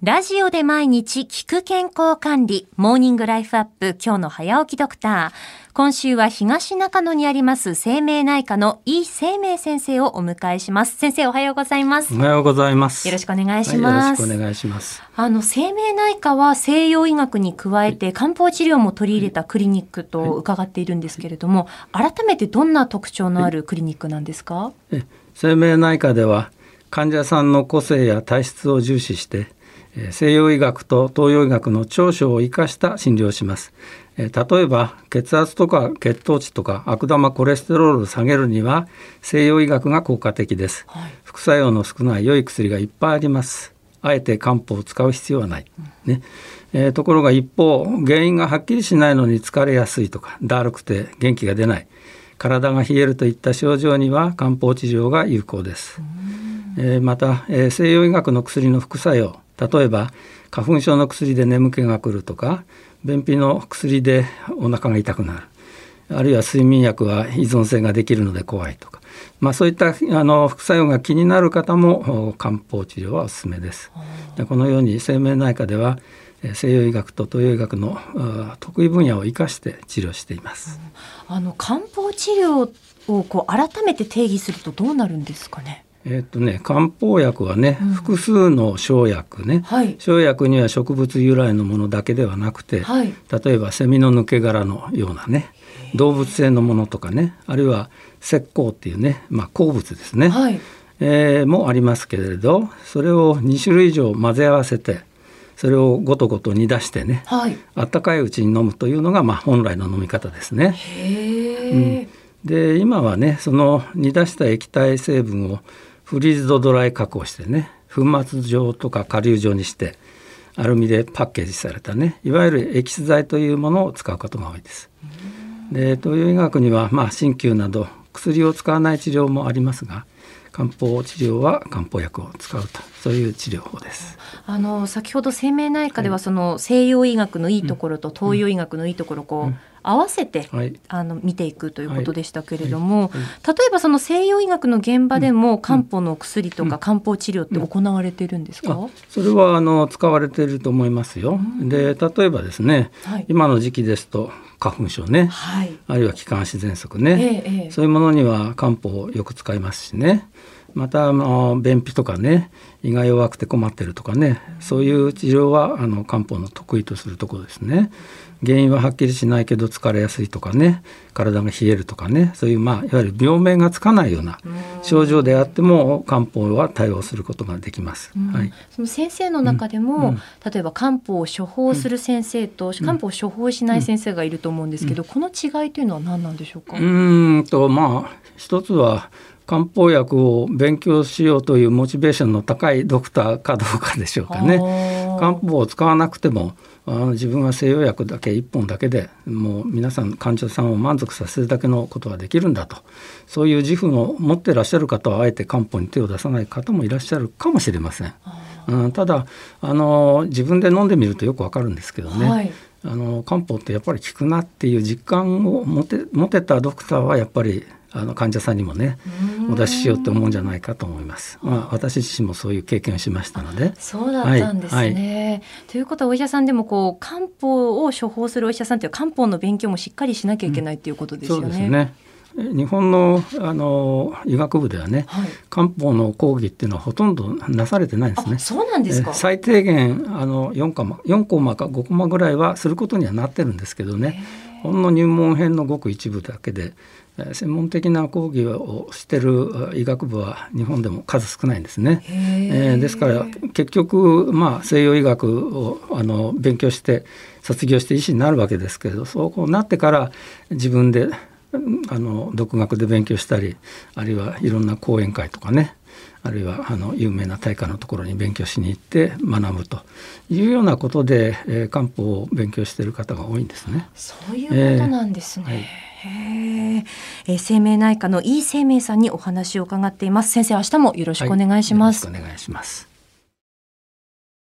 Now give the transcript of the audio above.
ラジオで毎日聞く健康管理、モーニングライフアップ、今日の早起きドクター。今週は東中野にあります生命内科の井生命先生をお迎えします。先生おはようございます。おはようございます。よろしくお願いします。はい、よろしくお願いします。あの、生命内科は西洋医学に加えて漢方治療も取り入れたクリニックと伺っているんですけれども、改めてどんな特徴のあるクリニックなんですか？生命内科では患者さんの個性や体質を重視して西洋医学と東洋医学の長所を生かした診療をします。例えば血圧とか血糖値とか悪玉コレステロールを下げるには西洋医学が効果的です、はい、副作用の少ない良い薬がいっぱいあります。あえて漢方を使う必要はない、ね。えー、ところが一方原因がはっきりしないのに疲れやすいとかだるくて元気が出ない。体が冷えるといった症状には漢方治療が有効です、えー、また、えー、西洋医学の薬の副作用例えば花粉症の薬で眠気が来るとか便秘の薬でお腹が痛くなるあるいは睡眠薬は依存性ができるので怖いとか、まあ、そういったあの副作用が気になる方も漢方治療はおすすめです。でこのように生命内科では西洋医学と東洋医学の得意分野を生かして治療しています。あの漢方治療をこう改めて定義するとどうなるんですかね？えっとね、漢方薬はね、うん、複数の生薬ね、はい、生薬には植物由来のものだけではなくて、はい、例えばセミの抜け殻のようなね動物性のものとかねあるいは石膏っていうね、まあ、鉱物ですね、はい、えー、もありますけれどそれを2種類以上混ぜ合わせてそれをごとごと煮出してね、はい、あったかいうちに飲むというのが、まあ、本来の飲み方ですね。うん、で今はねその煮出した液体成分をフリーズドドライ加工してね粉末状とか顆粒状にしてアルミでパッケージされたねいわゆるエキス剤というものを使うことが多いです。で東洋医学にはまあ鍼灸など薬を使わない治療もありますが漢方治療は漢方薬を使うとそういう治療法です。あの先ほど生命内科ではその西洋医学のいいところと東洋医学のいいところをこう、うん。合わせて、はい、あの見ていくということでしたけれども、例えばその西洋医学の現場でも漢方の薬とか漢方治療って行われてるんですか、それはあの使われていると思いますよ。で例えばですね、今の時期ですと花粉症ね、あるいは気管支喘息ね、ええ、そういうものには漢方をよく使いますしね。またあの便秘とかね胃が弱くて困ってるとかねそういう治療はあの漢方の得意とするところですね。原因ははっきりしないけど疲れやすいとかね体が冷えるとかねそういうまあいわゆる病名がつかないような症状であっても漢方は対応することができます。はい、その先生の中でも、うんうん、例えば漢方を処方する先生と、うん、漢方を処方しない先生がいると思うんですけど、この違いというのは何なんでしょうか？うんとまあ一つは漢方薬を勉強しようというモチベーションの高いドクターかどうかでしょうかね。漢方を使わなくてもあの自分は西洋薬だけ1本だけでもう皆さん患者さんを満足させるだけのことができるんだと。そういう自負を持ってらっしゃる方はあえて漢方に手を出さない方もいらっしゃるかもしれません。うん、ただあの自分で飲んでみるとよくわかるんですけどね、はい、あの漢方ってやっぱり効くなっていう実感を持て持てたドクターはやっぱりあの患者さんにもねお出ししようって思うんじゃないかと思います。まあ私自身もそういう経験をしましたので。そうだったんですね。はいはい、ということはお医者さんでもこう漢方を処方するお医者さんという漢方の勉強もしっかりしなきゃいけないっていうことですよね。うん、そうですね。日本のあの医学部ではね、はい、漢方の講義っていうのはほとんどなされてないんですね。そうなんですか。最低限あの4コマ4コマか5コマぐらいはすることにはなってるんですけどね。ほんの入門編のごく一部だけで専門的な講義をしてる医学部は日本でも数少ないんですね。えー、ですから結局、まあ、西洋医学をあの勉強して卒業して医師になるわけですけれどそうこうなってから自分であの独学で勉強したりあるいはいろんな講演会とかねあるいはあの有名な大会のところに勉強しに行って学ぶというようなことで、えー、漢方を勉強している方が多いんですね。そういうことなんですね。えーはいへえー、生命内科の井生命さんにお話を伺っています。先生、明日もよろしくお願いします。はい、お願いします。